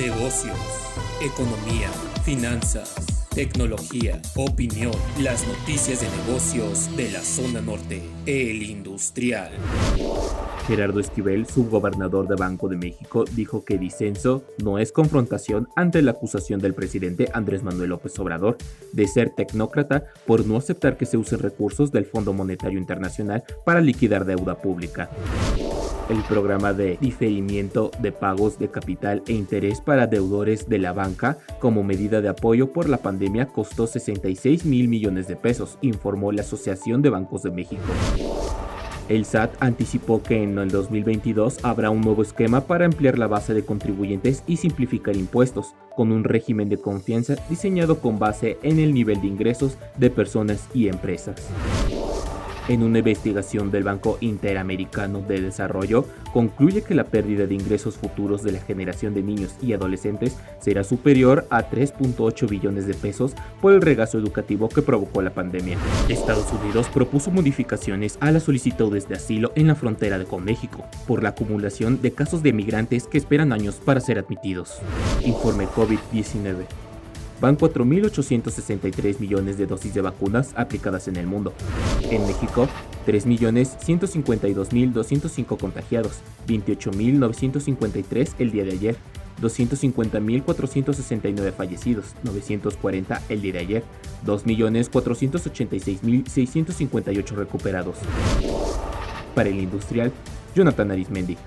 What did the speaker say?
negocios, economía, finanzas, tecnología, opinión, las noticias de negocios de la zona norte, el industrial. Gerardo Esquivel, subgobernador de Banco de México, dijo que disenso no es confrontación ante la acusación del presidente Andrés Manuel López Obrador de ser tecnócrata por no aceptar que se usen recursos del Fondo Monetario Internacional para liquidar deuda pública el programa de diferimiento de pagos de capital e interés para deudores de la banca como medida de apoyo por la pandemia costó 66 mil millones de pesos, informó la Asociación de Bancos de México. El SAT anticipó que en el 2022 habrá un nuevo esquema para ampliar la base de contribuyentes y simplificar impuestos, con un régimen de confianza diseñado con base en el nivel de ingresos de personas y empresas en una investigación del Banco Interamericano de Desarrollo, concluye que la pérdida de ingresos futuros de la generación de niños y adolescentes será superior a 3.8 billones de pesos por el regazo educativo que provocó la pandemia. Estados Unidos propuso modificaciones a las solicitudes de asilo en la frontera con México por la acumulación de casos de migrantes que esperan años para ser admitidos. Informe COVID-19 van 4.863 millones de dosis de vacunas aplicadas en el mundo. En México, 3.152.205 contagiados, 28.953 el día de ayer, 250.469 fallecidos, 940 el día de ayer, 2.486.658 recuperados. Para el industrial, Jonathan Arismendi.